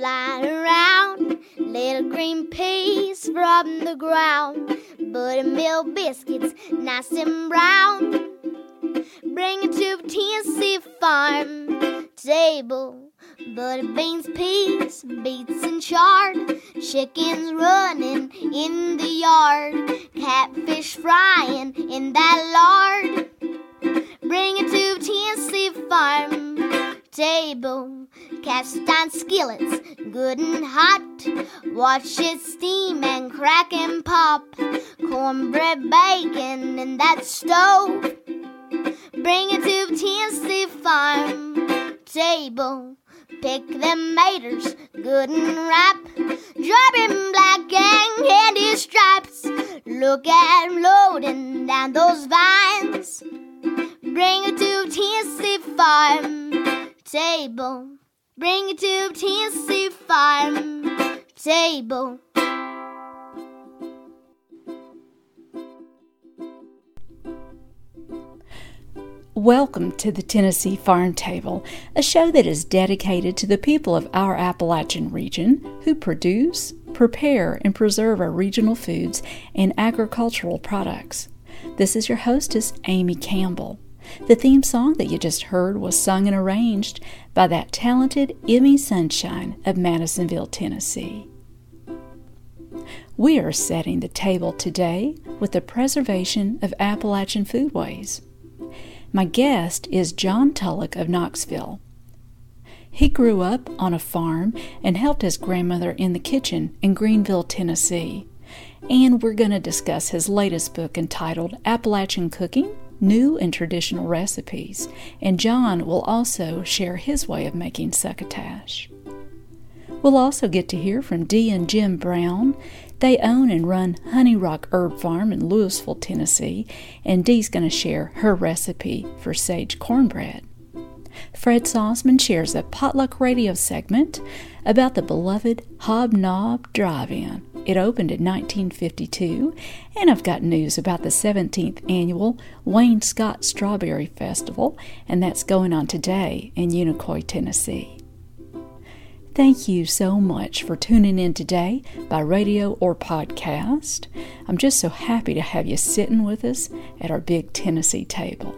flying around. Little green peas from the ground. Buttermilk biscuits, nice and brown. Bring it to Tennessee farm table. Butter beans, peas, beets, and chard. Chickens Watch it steam and crack and pop. Cornbread bacon in that stove. Bring it to Tennessee farm table. Pick them maters, good and ripe. Dropping black and candy stripes. Look at 'em loading down those vines. Bring it to Tennessee farm table. Bring it to Tennessee farm table. Welcome to the Tennessee Farm Table, a show that is dedicated to the people of our Appalachian region who produce, prepare, and preserve our regional foods and agricultural products. This is your hostess, Amy Campbell. The theme song that you just heard was sung and arranged by that talented Emi Sunshine of Madisonville, Tennessee. We are setting the table today with the preservation of Appalachian foodways. My guest is John Tullock of Knoxville. He grew up on a farm and helped his grandmother in the kitchen in Greeneville, Tennessee. And we're going to discuss his latest book entitled Appalachian Cooking New and Traditional Recipes. And John will also share his way of making succotash. We'll also get to hear from Dee and Jim Brown. They own and run Honey Rock Herb Farm in Louisville, Tennessee, and Dee's going to share her recipe for sage cornbread. Fred Sauceman shares a potluck radio segment about the beloved Hobnob Drive In. It opened in 1952, and I've got news about the 17th annual Wayne Scott Strawberry Festival, and that's going on today in Unicoi, Tennessee. Thank you so much for tuning in today by radio or podcast. I'm just so happy to have you sitting with us at our big Tennessee table.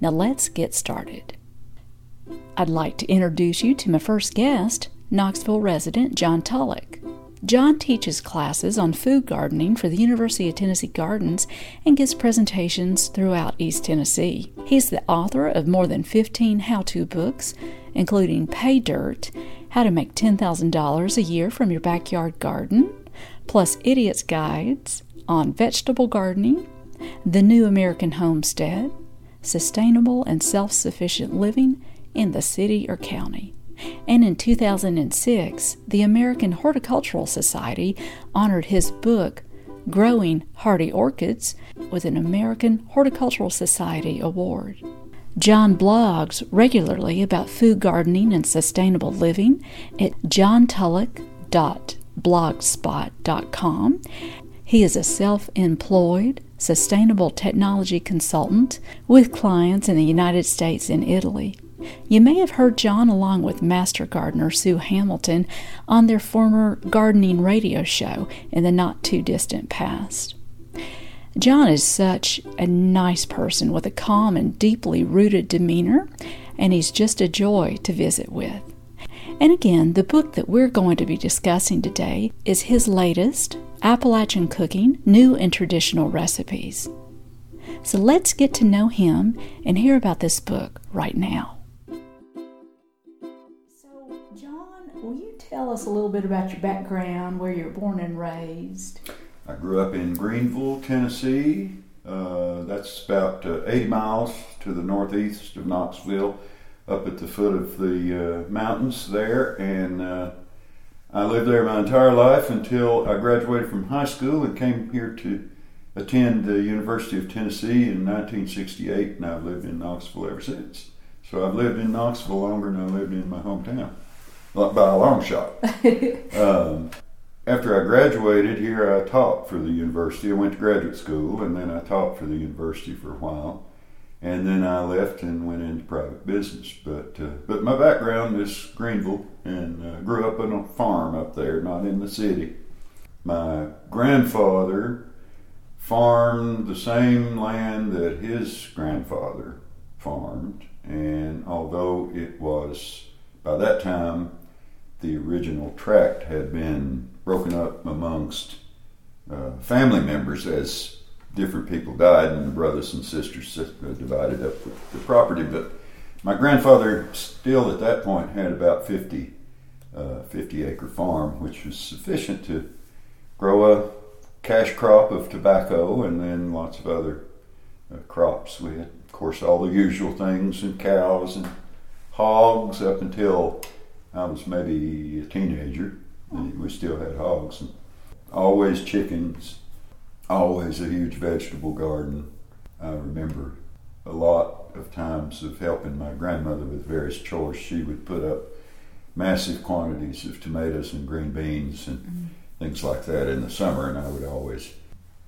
Now let's get started. I'd like to introduce you to my first guest, Knoxville resident John Tullock. John teaches classes on food gardening for the University of Tennessee Gardens and gives presentations throughout East Tennessee. He's the author of more than 15 how to books, including Pay Dirt How to Make $10,000 a Year from Your Backyard Garden, plus Idiot's Guides on Vegetable Gardening, The New American Homestead, Sustainable and Self Sufficient Living in the City or County. And in 2006, the American Horticultural Society honored his book, Growing Hardy Orchids, with an American Horticultural Society award. John blogs regularly about food gardening and sustainable living at johntullock.blogspot.com. He is a self employed, sustainable technology consultant with clients in the United States and Italy. You may have heard John along with master gardener Sue Hamilton on their former gardening radio show in the not too distant past. John is such a nice person with a calm and deeply rooted demeanor, and he's just a joy to visit with. And again, the book that we're going to be discussing today is his latest, Appalachian Cooking New and Traditional Recipes. So let's get to know him and hear about this book right now. Tell us a little bit about your background, where you were born and raised? I grew up in Greeneville, Tennessee. Uh, that's about uh, 80 miles to the northeast of Knoxville, up at the foot of the uh, mountains there. And uh, I lived there my entire life until I graduated from high school and came here to attend the University of Tennessee in 1968, and I've lived in Knoxville ever since. So I've lived in Knoxville longer than I lived in my hometown, by a long shot. um, after I graduated here, I taught for the university. I went to graduate school and then I taught for the university for a while. and then I left and went into private business. But uh, but my background is Greeneville, and uh, grew up on a farm up there, not in the city. My grandfather farmed the same land that his grandfather farmed, and although it was by that time the original tract had been broken up amongst uh, family members as different people died and the brothers and sisters uh, divided up the, property. But my grandfather still at that point had about 50, uh, 50 acre farm, which was sufficient to grow a cash crop of tobacco and then lots of other uh, crops. We had, of course, all the usual things and cows and hogs up until I was maybe a teenager. We still had hogs and always chickens always a huge vegetable garden. I remember a lot of times of helping my grandmother with various chores. She would put up massive quantities of tomatoes and green beans and mm-hmm. things like that in the summer, and I would always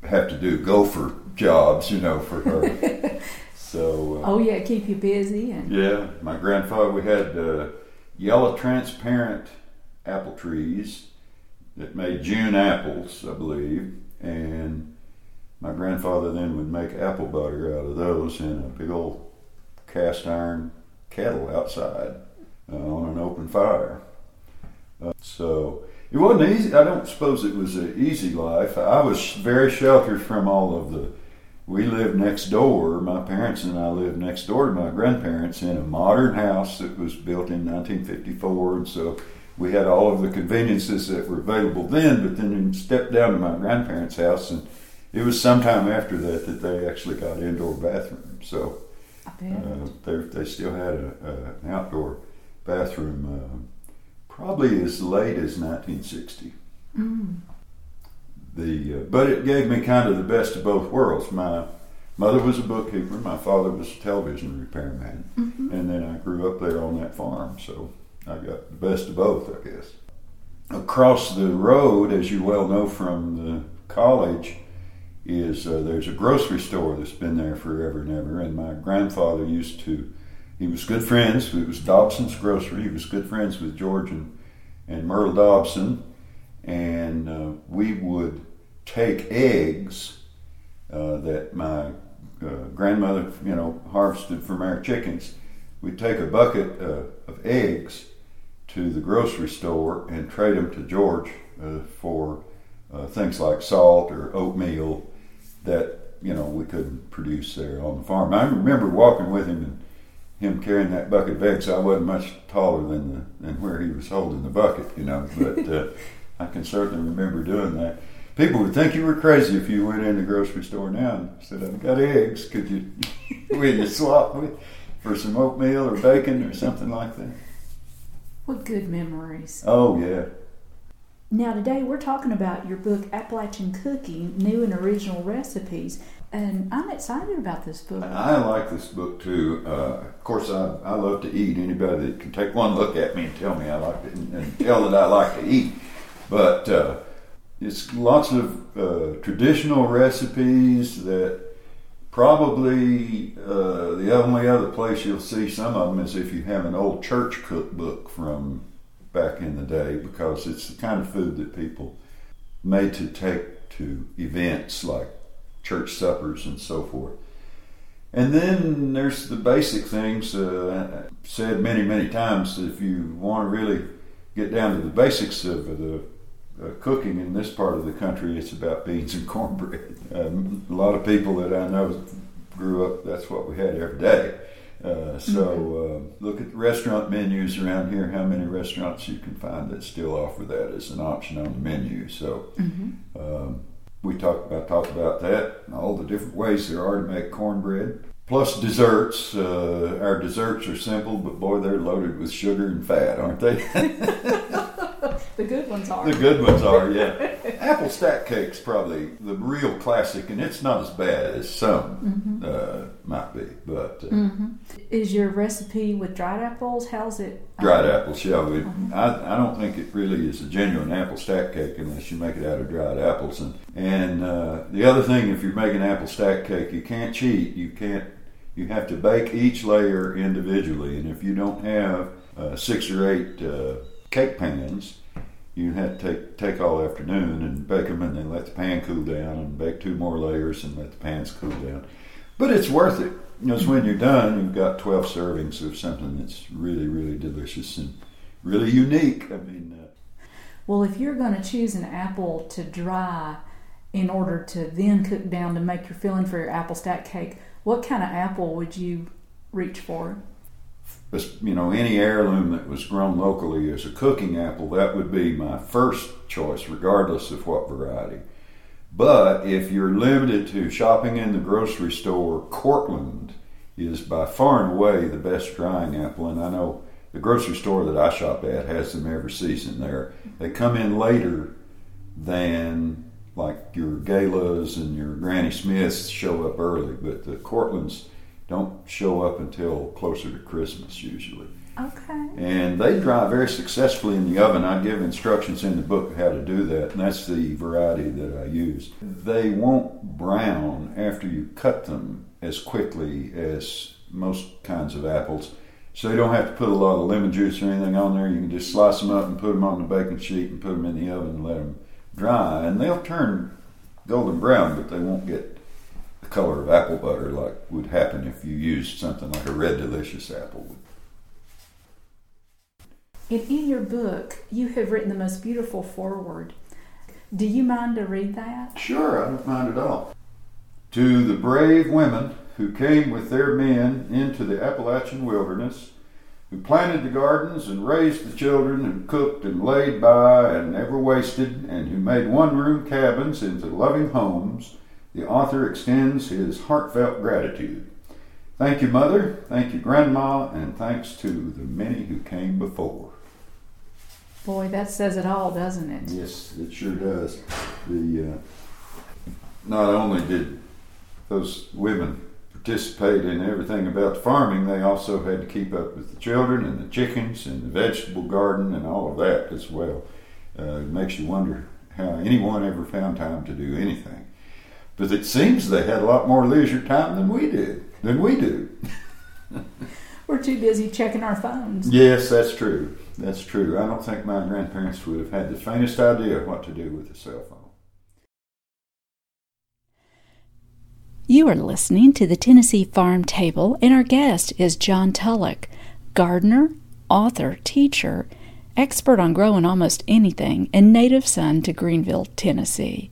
have to do gopher jobs, you know, for her. so. Uh, oh yeah, keep you busy. And... Yeah, my grandfather. We had uh, yellow transparent apple trees that made June apples, I believe and my grandfather then would make apple butter out of those in a big old cast iron kettle outside uh, on an open fire. Uh, so it wasn't easy. I don't suppose it was an easy life. I was very sheltered from all of the. We lived next door. My parents and I lived next door to my grandparents in a modern house that was built in 1954, and so we had all of the conveniences that were available then, but then we stepped down to my grandparents' house, and it was sometime after that that they actually got indoor bathrooms. So uh, they, they still had a, a, an outdoor bathroom uh, probably as late as 1960. Mm. The, uh, but it gave me kind of the best of both worlds. My mother was a bookkeeper, my father was a television repairman, mm-hmm. and then I grew up there on that farm. So I got the best of both, I guess. Across the road, as you well know from the college, is uh, there's a grocery store that's been there forever and ever. And my grandfather used to, he was good friends. It was Dobson's Grocery. He was good friends with George and, and Merle Dobson. And uh, we would take eggs uh, that my uh, grandmother, you know, harvested from our chickens. We'd take a bucket uh, of eggs to the grocery store and trade them to George uh, for uh, things like salt or oatmeal that you know we couldn't produce there on the farm. I remember walking with him and him carrying that bucket of eggs. I wasn't much taller than the, than where he was holding the bucket, you know, but uh, I can certainly remember doing that. People would think you were crazy if you went in the grocery store now and said, "I've got eggs. Could you, will you swap with for some oatmeal or bacon or something like that?" What good memories. Oh, yeah. Now, today we're talking about your book, Appalachian Cooking New and Original Recipes. And I'm excited about this book. I like this book too. Uh, of course, I, I love to eat. Anybody that can take one look at me and tell me I like it and, and tell that I like to eat. But uh, it's lots of uh, traditional recipes that Probably uh, the only other place you'll see some of them is if you have an old church cookbook from back in the day, because it's the kind of food that people made to take to events like church suppers and so forth. And then there's the basic things uh, said many, many times. If you want to really get down to the basics of the uh, cooking in this part of the country, it's about beans and cornbread. Um, a lot of people that I know grew up, that's what we had every day. Uh, so mm-hmm. uh, look at the restaurant menus around here. How many restaurants you can find that still offer that as an option on the menu? So mm-hmm. um, we talked about talked about that and all the different ways there are to make cornbread. Plus desserts. Uh, our desserts are simple, but boy, they're loaded with sugar and fat, aren't they? the good ones are. The good ones are, yeah. Apple stack cake's probably the real classic, and it's not as bad as some mm-hmm. uh, might be. But uh, mm-hmm. is your recipe with dried apples? How's it? Dried um, apples, yeah. We, mm-hmm. I, I don't think it really is a genuine apple stack cake unless you make it out of dried apples. And and uh, the other thing, if you're making apple stack cake, you can't cheat. You can't You have to bake each layer individually, and if you don't have uh, six or eight uh, cake pans, you have to take take all afternoon and bake them, and then let the pan cool down, and bake two more layers, and let the pans cool down. But it's worth it. Because when you're done, you've got 12 servings of something that's really, really delicious and really unique. I mean, uh, well, if you're going to choose an apple to dry in order to then cook down to make your filling for your apple stack cake, what kind of apple would you reach for? You know, any heirloom that was grown locally as a cooking apple, that would be my first choice, regardless of what variety. But if you're limited to shopping in the grocery store, Cortland is by far and away the best drying apple. And I know the grocery store that I shop at has them every season there. They come in later than like your Galas and your Granny Smiths show up early, but the Cortlands don't show up until closer to Christmas usually. Okay. And they dry very successfully in the oven. I give instructions in the book how to do that, and that's the variety that I use. They won't brown after you cut them as quickly as most kinds of apples. So you don't have to put a lot of lemon juice or anything on there. You can just slice them up and put them on the baking sheet and put them in the oven and let them dry. And they'll turn golden brown, but they won't get color of apple butter like would happen if you used something like a red delicious apple. And in your book, you have written the most beautiful foreword. Do you mind to read that? Sure, I don't mind at all. To the brave women who came with their men into the Appalachian wilderness, who planted the gardens and raised the children and cooked and laid by and never wasted, and who made one room cabins into loving homes, the author extends his heartfelt gratitude. Thank you, Mother. Thank you, Grandma. And thanks to the many who came before. Boy, that says it all, doesn't it? Yes, it sure does. The uh, not only did those women participate in everything about the farming, they also had to keep up with the children and the chickens and the vegetable garden and all of that as well. Uh, it makes you wonder how anyone ever found time to do anything. But it seems they had a lot more leisure time than we did, than we do. We're too busy checking our phones. Yes, that's true. That's true. I don't think my grandparents would have had the faintest idea what to do with a cell phone. You are listening to the Tennessee Farm Table, and our guest is John Tullock, gardener, author, teacher, expert on growing almost anything, and native son to Greeneville, Tennessee.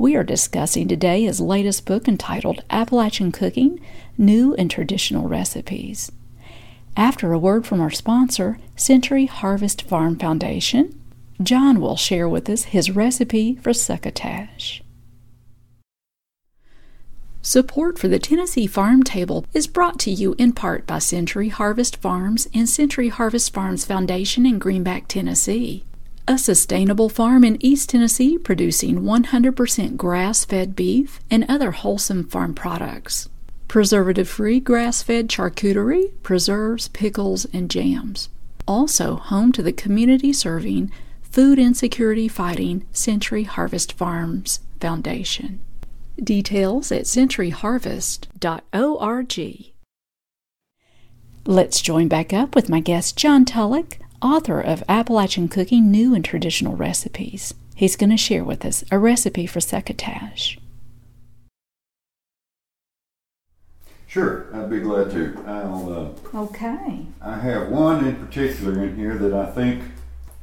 We are discussing today his latest book entitled Appalachian Cooking New and Traditional Recipes. After a word from our sponsor, Century Harvest Farm Foundation, John will share with us his recipe for succotash. Support for the Tennessee Farm Table is brought to you in part by Century Harvest Farms and Century Harvest Farms Foundation in Greenback, Tennessee. A sustainable farm in East Tennessee producing 100% grass fed beef and other wholesome farm products. Preservative free grass fed charcuterie, preserves, pickles, and jams. Also home to the community serving, food insecurity fighting Century Harvest Farms Foundation. Details at centuryharvest.org. Let's join back up with my guest John Tullock, author of Appalachian Cooking New and Traditional Recipes. He's going to share with us a recipe for succotash. Sure, I'd be glad to. I'll. Uh, okay. I have one in particular in here that I think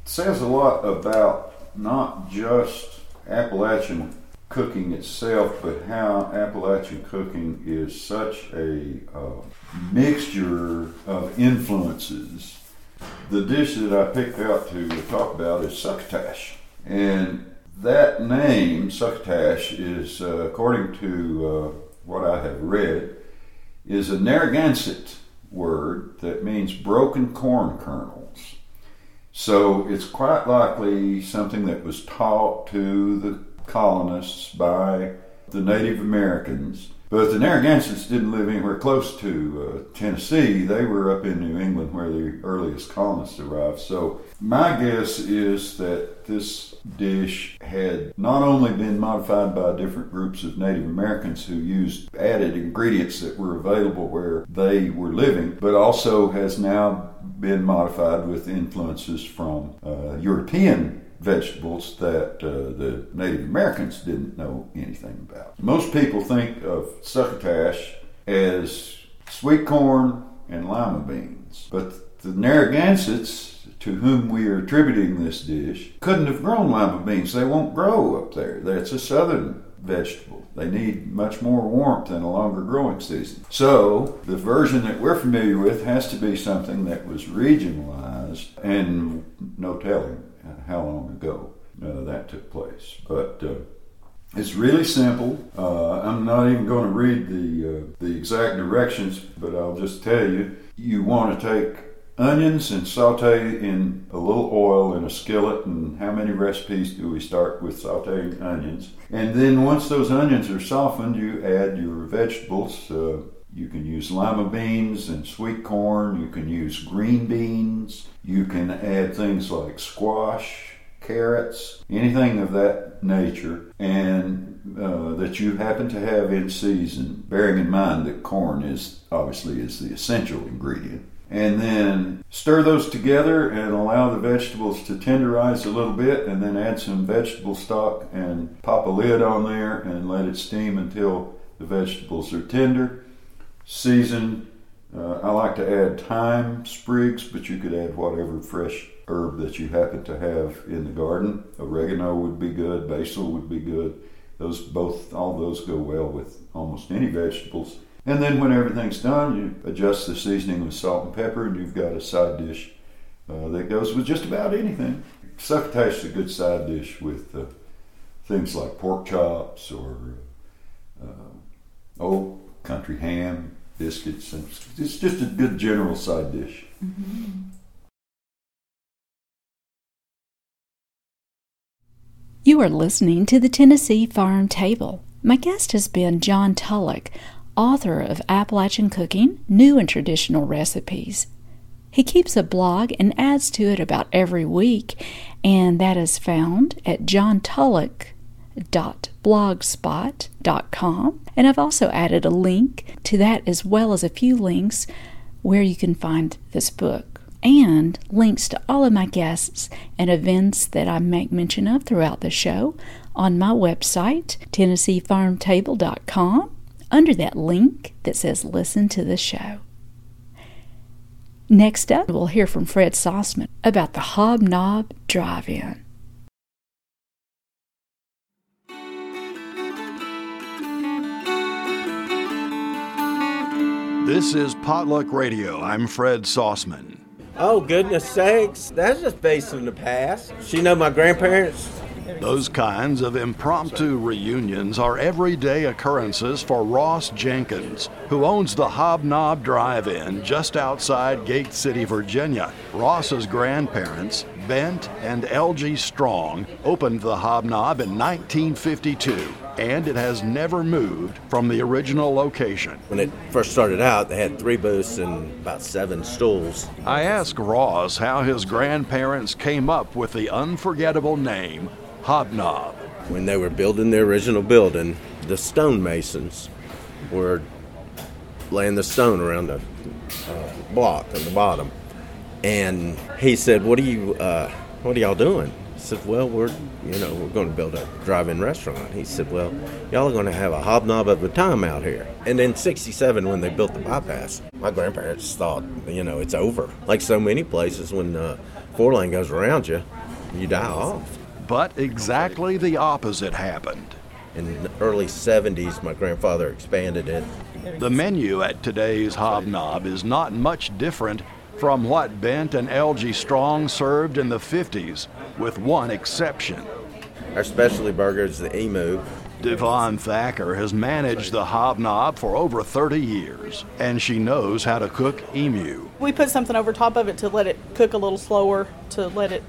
says a lot about not just Appalachian cooking itself, but how Appalachian cooking is such a uh, mixture of influences. The dish that I picked out to talk about is succotash. And that name, succotash, is, uh, according to uh, what I have read, is a Narragansett word that means broken corn kernels. So it's quite likely something that was taught to the colonists by the Native Americans But the Narragansetts didn't live anywhere close to uh, Tennessee. They were up in New England where the earliest colonists arrived. So my guess is that this dish had not only been modified by different groups of Native Americans who used added ingredients that were available where they were living, but also has now been modified with influences from uh, European vegetables that uh, the Native Americans didn't know anything about. Most people think of succotash as sweet corn and lima beans, but the Narragansetts, to whom we are attributing this dish, couldn't have grown lima beans. They won't grow up there. That's a southern vegetable. They need much more warmth and a longer growing season. So, the version that we're familiar with has to be something that was regionalized and no telling how long ago uh, that took place. But uh, it's really simple. Uh, I'm not even going to read the uh, the exact directions, but I'll just tell you: you want to take onions and saute in a little oil in a skillet. And how many recipes do we start with sauteing onions? And then once those onions are softened, you add your vegetables. You can use lima beans and sweet corn. You can use green beans. You can add things like squash, carrots, anything of that nature, and uh, that you happen to have in season. Bearing in mind that corn is obviously is the essential ingredient. And then stir those together and allow the vegetables to tenderize a little bit, and then add some vegetable stock and pop a lid on there and let it steam until the vegetables are tender season. Uh, I like to add thyme sprigs, but you could add whatever fresh herb that you happen to have in the garden. Oregano would be good, basil would be good. Those both, all those go well with almost any vegetables. And then when everything's done, you adjust the seasoning with salt and pepper, and you've got a side dish uh, that goes with just about anything. Succotash is a good side dish with uh, things like pork chops or uh, old country ham, biscuits, and it's just a good general side dish. Mm-hmm. You are listening to the Tennessee Farm Table. My guest has been John Tullock, author of Appalachian Cooking New and Traditional Recipes. He keeps a blog and adds to it about every week, and that is found at johntullock.blogspot.com. And I've also added a link to that as well as a few links where you can find this book and links to all of my guests and events that I make mention of throughout the show on my website, TennesseeFarmTable.com, under that link that says Listen to the Show. Next up, we'll hear from Fred Sauceman about the Hobnob Drive In. This is Potluck Radio. I'm Fred Sauceman. Oh goodness sakes, that's just based on the past. She know my grandparents. Those kinds of impromptu reunions are everyday occurrences for Ross Jenkins, who owns the Hobnob Drive In just outside Gate City, Virginia. Ross's grandparents, Bent and L.G. Strong, opened the Hobnob in 1952 and it has never moved from the original location. When it first started out, they had three booths and about seven stools. I asked Ross how his grandparents came up with the unforgettable name Hobnob. When they were building the original building, the stonemasons were laying the stone around the uh, block on the bottom. And he said, "What are you? Uh, what are y'all doing?" Said, "Well, we're you know we're going to build a drive-in restaurant." He said, "Well, y'all are going to have a hobnob of a time out here." And in '67, when they built the bypass, my grandparents thought, you know, it's over. Like so many places, when uh, four lane goes around you, you die off. But exactly the opposite happened. In the early 70s, my grandfather expanded it. The menu at today's Hobnob is not much different from what Bent and L.G. Strong served in the 50s, with one exception. Our specialty burger is the emu. Devon Thacker has managed the hobnob for over 30 years, and she knows how to cook emu. We put something over top of it to let it cook a little slower, to let it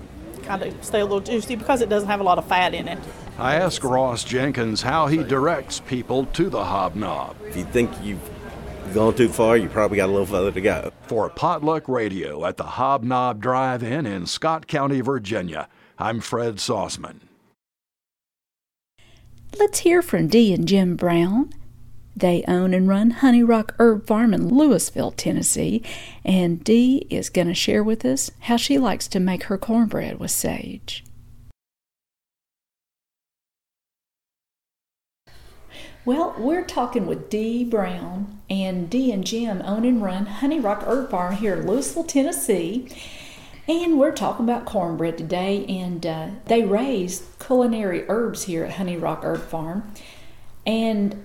kind of stay a little juicy because it doesn't have a lot of fat in it. I ask Ross Jenkins how he directs people to the hobnob. If you think you've gone too far, you probably got a little further to go. For Potluck Radio at the Hobnob Drive In in Scott County, Virginia, I'm Fred Sauceman. Let's hear from Dee and Jim Brown. They own and run Honey Rock Herb Farm in Louisville, Tennessee, and Dee is going to share with us how she likes to make her cornbread with sage. Well, we're talking with Dee Brown, and Dee and Jim own and run Honey Rock Herb Farm here in Louisville, Tennessee. And we're talking about cornbread today, and uh, they raise culinary herbs here at Honey Rock Herb Farm. And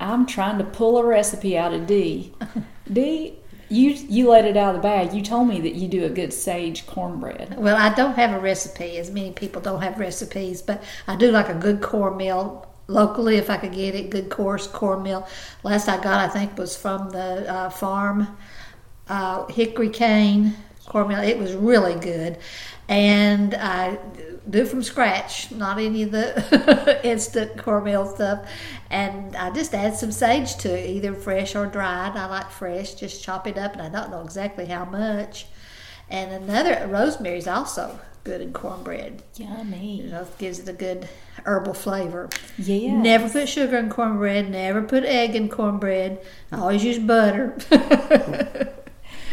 I'm trying to pull a recipe out of Dee. Dee, you you let it out of the bag. You told me that you do a good sage cornbread. Well, I don't have a recipe, as many people don't have recipes, but I do like a good cornmeal locally if I could get it. Good coarse cornmeal. Last I got, I think, was from the uh, farm, uh, hickory cane cornmeal. It was really good, and I do from scratch, not any of the instant cornmeal stuff. And I just add some sage to it, either fresh or dried. I like fresh. Just chop it up, and I don't know exactly how much. And another rosemary's also good in cornbread. Yummy. You know, gives it a good herbal flavor. Yeah. Never put sugar in cornbread. Never put egg in cornbread. I always use butter,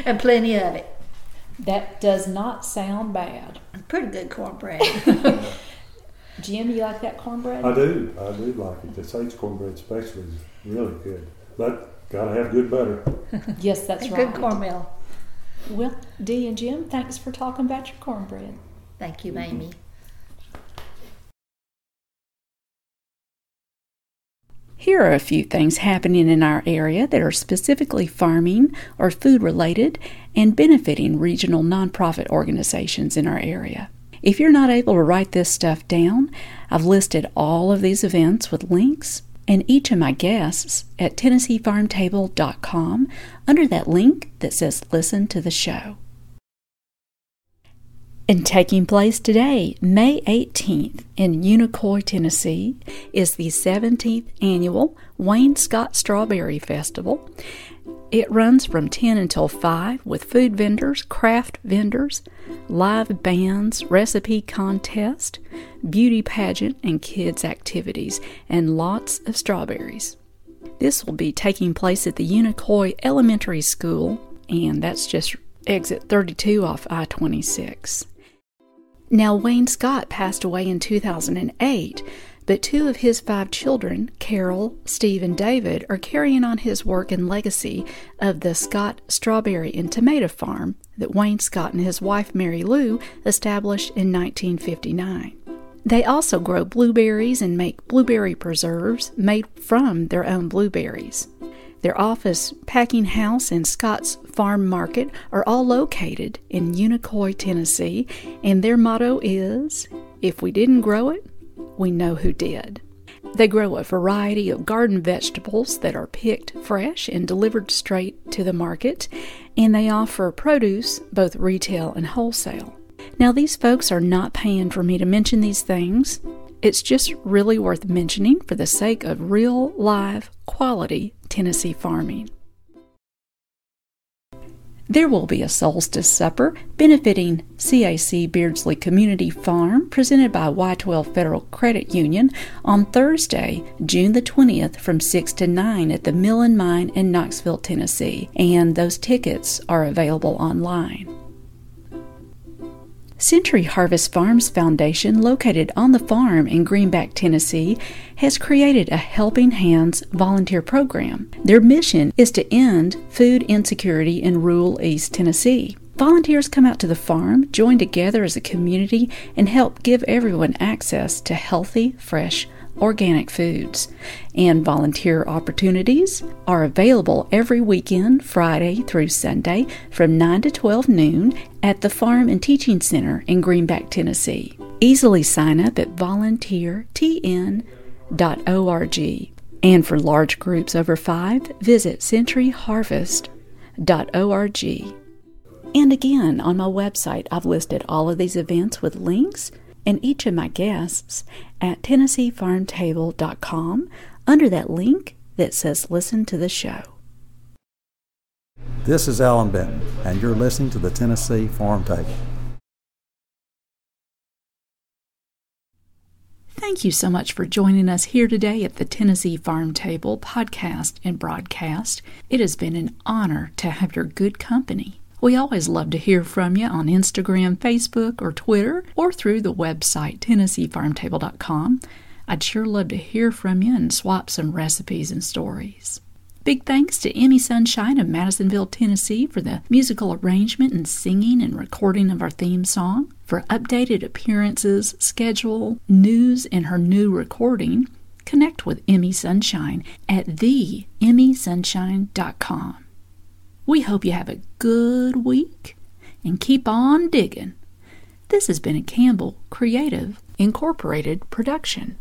and plenty of it. That does not sound bad. Pretty good cornbread. Jim, you like that cornbread? I do. I do like it. The sage cornbread especially is really good. But gotta have good butter. yes, that's right. good cornmeal. Well, Dee and Jim, thanks for talking about your cornbread. Thank you, Mamie. Mm-hmm. Here are a few things happening in our area that are specifically farming or food related and benefiting regional nonprofit organizations in our area. If you're not able to write this stuff down, I've listed all of these events with links and each of my guests at TennesseeFarmTable.com under that link that says Listen to the Show. And taking place today, May 18th, in Unicoi, Tennessee, is the 17th annual Wayne Scott Strawberry Festival. It runs from 10 until 5 with food vendors, craft vendors, live bands, recipe contest, beauty pageant, and kids' activities, and lots of strawberries. This will be taking place at the Unicoi Elementary School, and that's just exit 32 off I 26. Now, Wayne Scott passed away in 2008, but two of his five children, Carol, Steve, and David, are carrying on his work and legacy of the Scott Strawberry and Tomato Farm that Wayne Scott and his wife Mary Lou established in 1959. They also grow blueberries and make blueberry preserves made from their own blueberries. Their office, packing house, and Scott's Farm Market are all located in Unicoi, Tennessee, and their motto is If we didn't grow it, we know who did. They grow a variety of garden vegetables that are picked fresh and delivered straight to the market, and they offer produce, both retail and wholesale. Now, these folks are not paying for me to mention these things. It's just really worth mentioning for the sake of real, live, quality Tennessee farming. There will be a solstice supper benefiting CAC Beardsley Community Farm presented by Y12 Federal Credit Union on Thursday, June the 20th from 6 to 9 at the Mill and Mine in Knoxville, Tennessee, and those tickets are available online. Century Harvest Farms Foundation, located on the farm in Greenback, Tennessee, has created a Helping Hands volunteer program. Their mission is to end food insecurity in rural East Tennessee. Volunteers come out to the farm, join together as a community, and help give everyone access to healthy, fresh, organic foods. And volunteer opportunities are available every weekend, Friday through Sunday, from 9 to 12 noon at the Farm and Teaching Center in Greenback, Tennessee. Easily sign up at volunteertn.org. And for large groups over five, visit centuryharvest.org. And again, on my website, I've listed all of these events with links and each of my guests at TennesseeFarmTable.com under that link that says Listen to the Show. This is Allan Benton, and you're listening to the Tennessee Farm Table. Thank you so much for joining us here today at the Tennessee Farm Table podcast and broadcast. It has been an honor to have your good company. We always love to hear from you on Instagram, Facebook, or Twitter, or through the website TennesseeFarmTable.com. I'd sure love to hear from you and swap some recipes and stories. Big thanks to Emi Sunshine of Madisonville, Tennessee for the musical arrangement and singing and recording of our theme song. For updated appearances, schedule, news, and her new recording, connect with Emi Sunshine at theemisunshine.com. We hope you have a good week and keep on digging. This has been a Campbell Creative Incorporated production.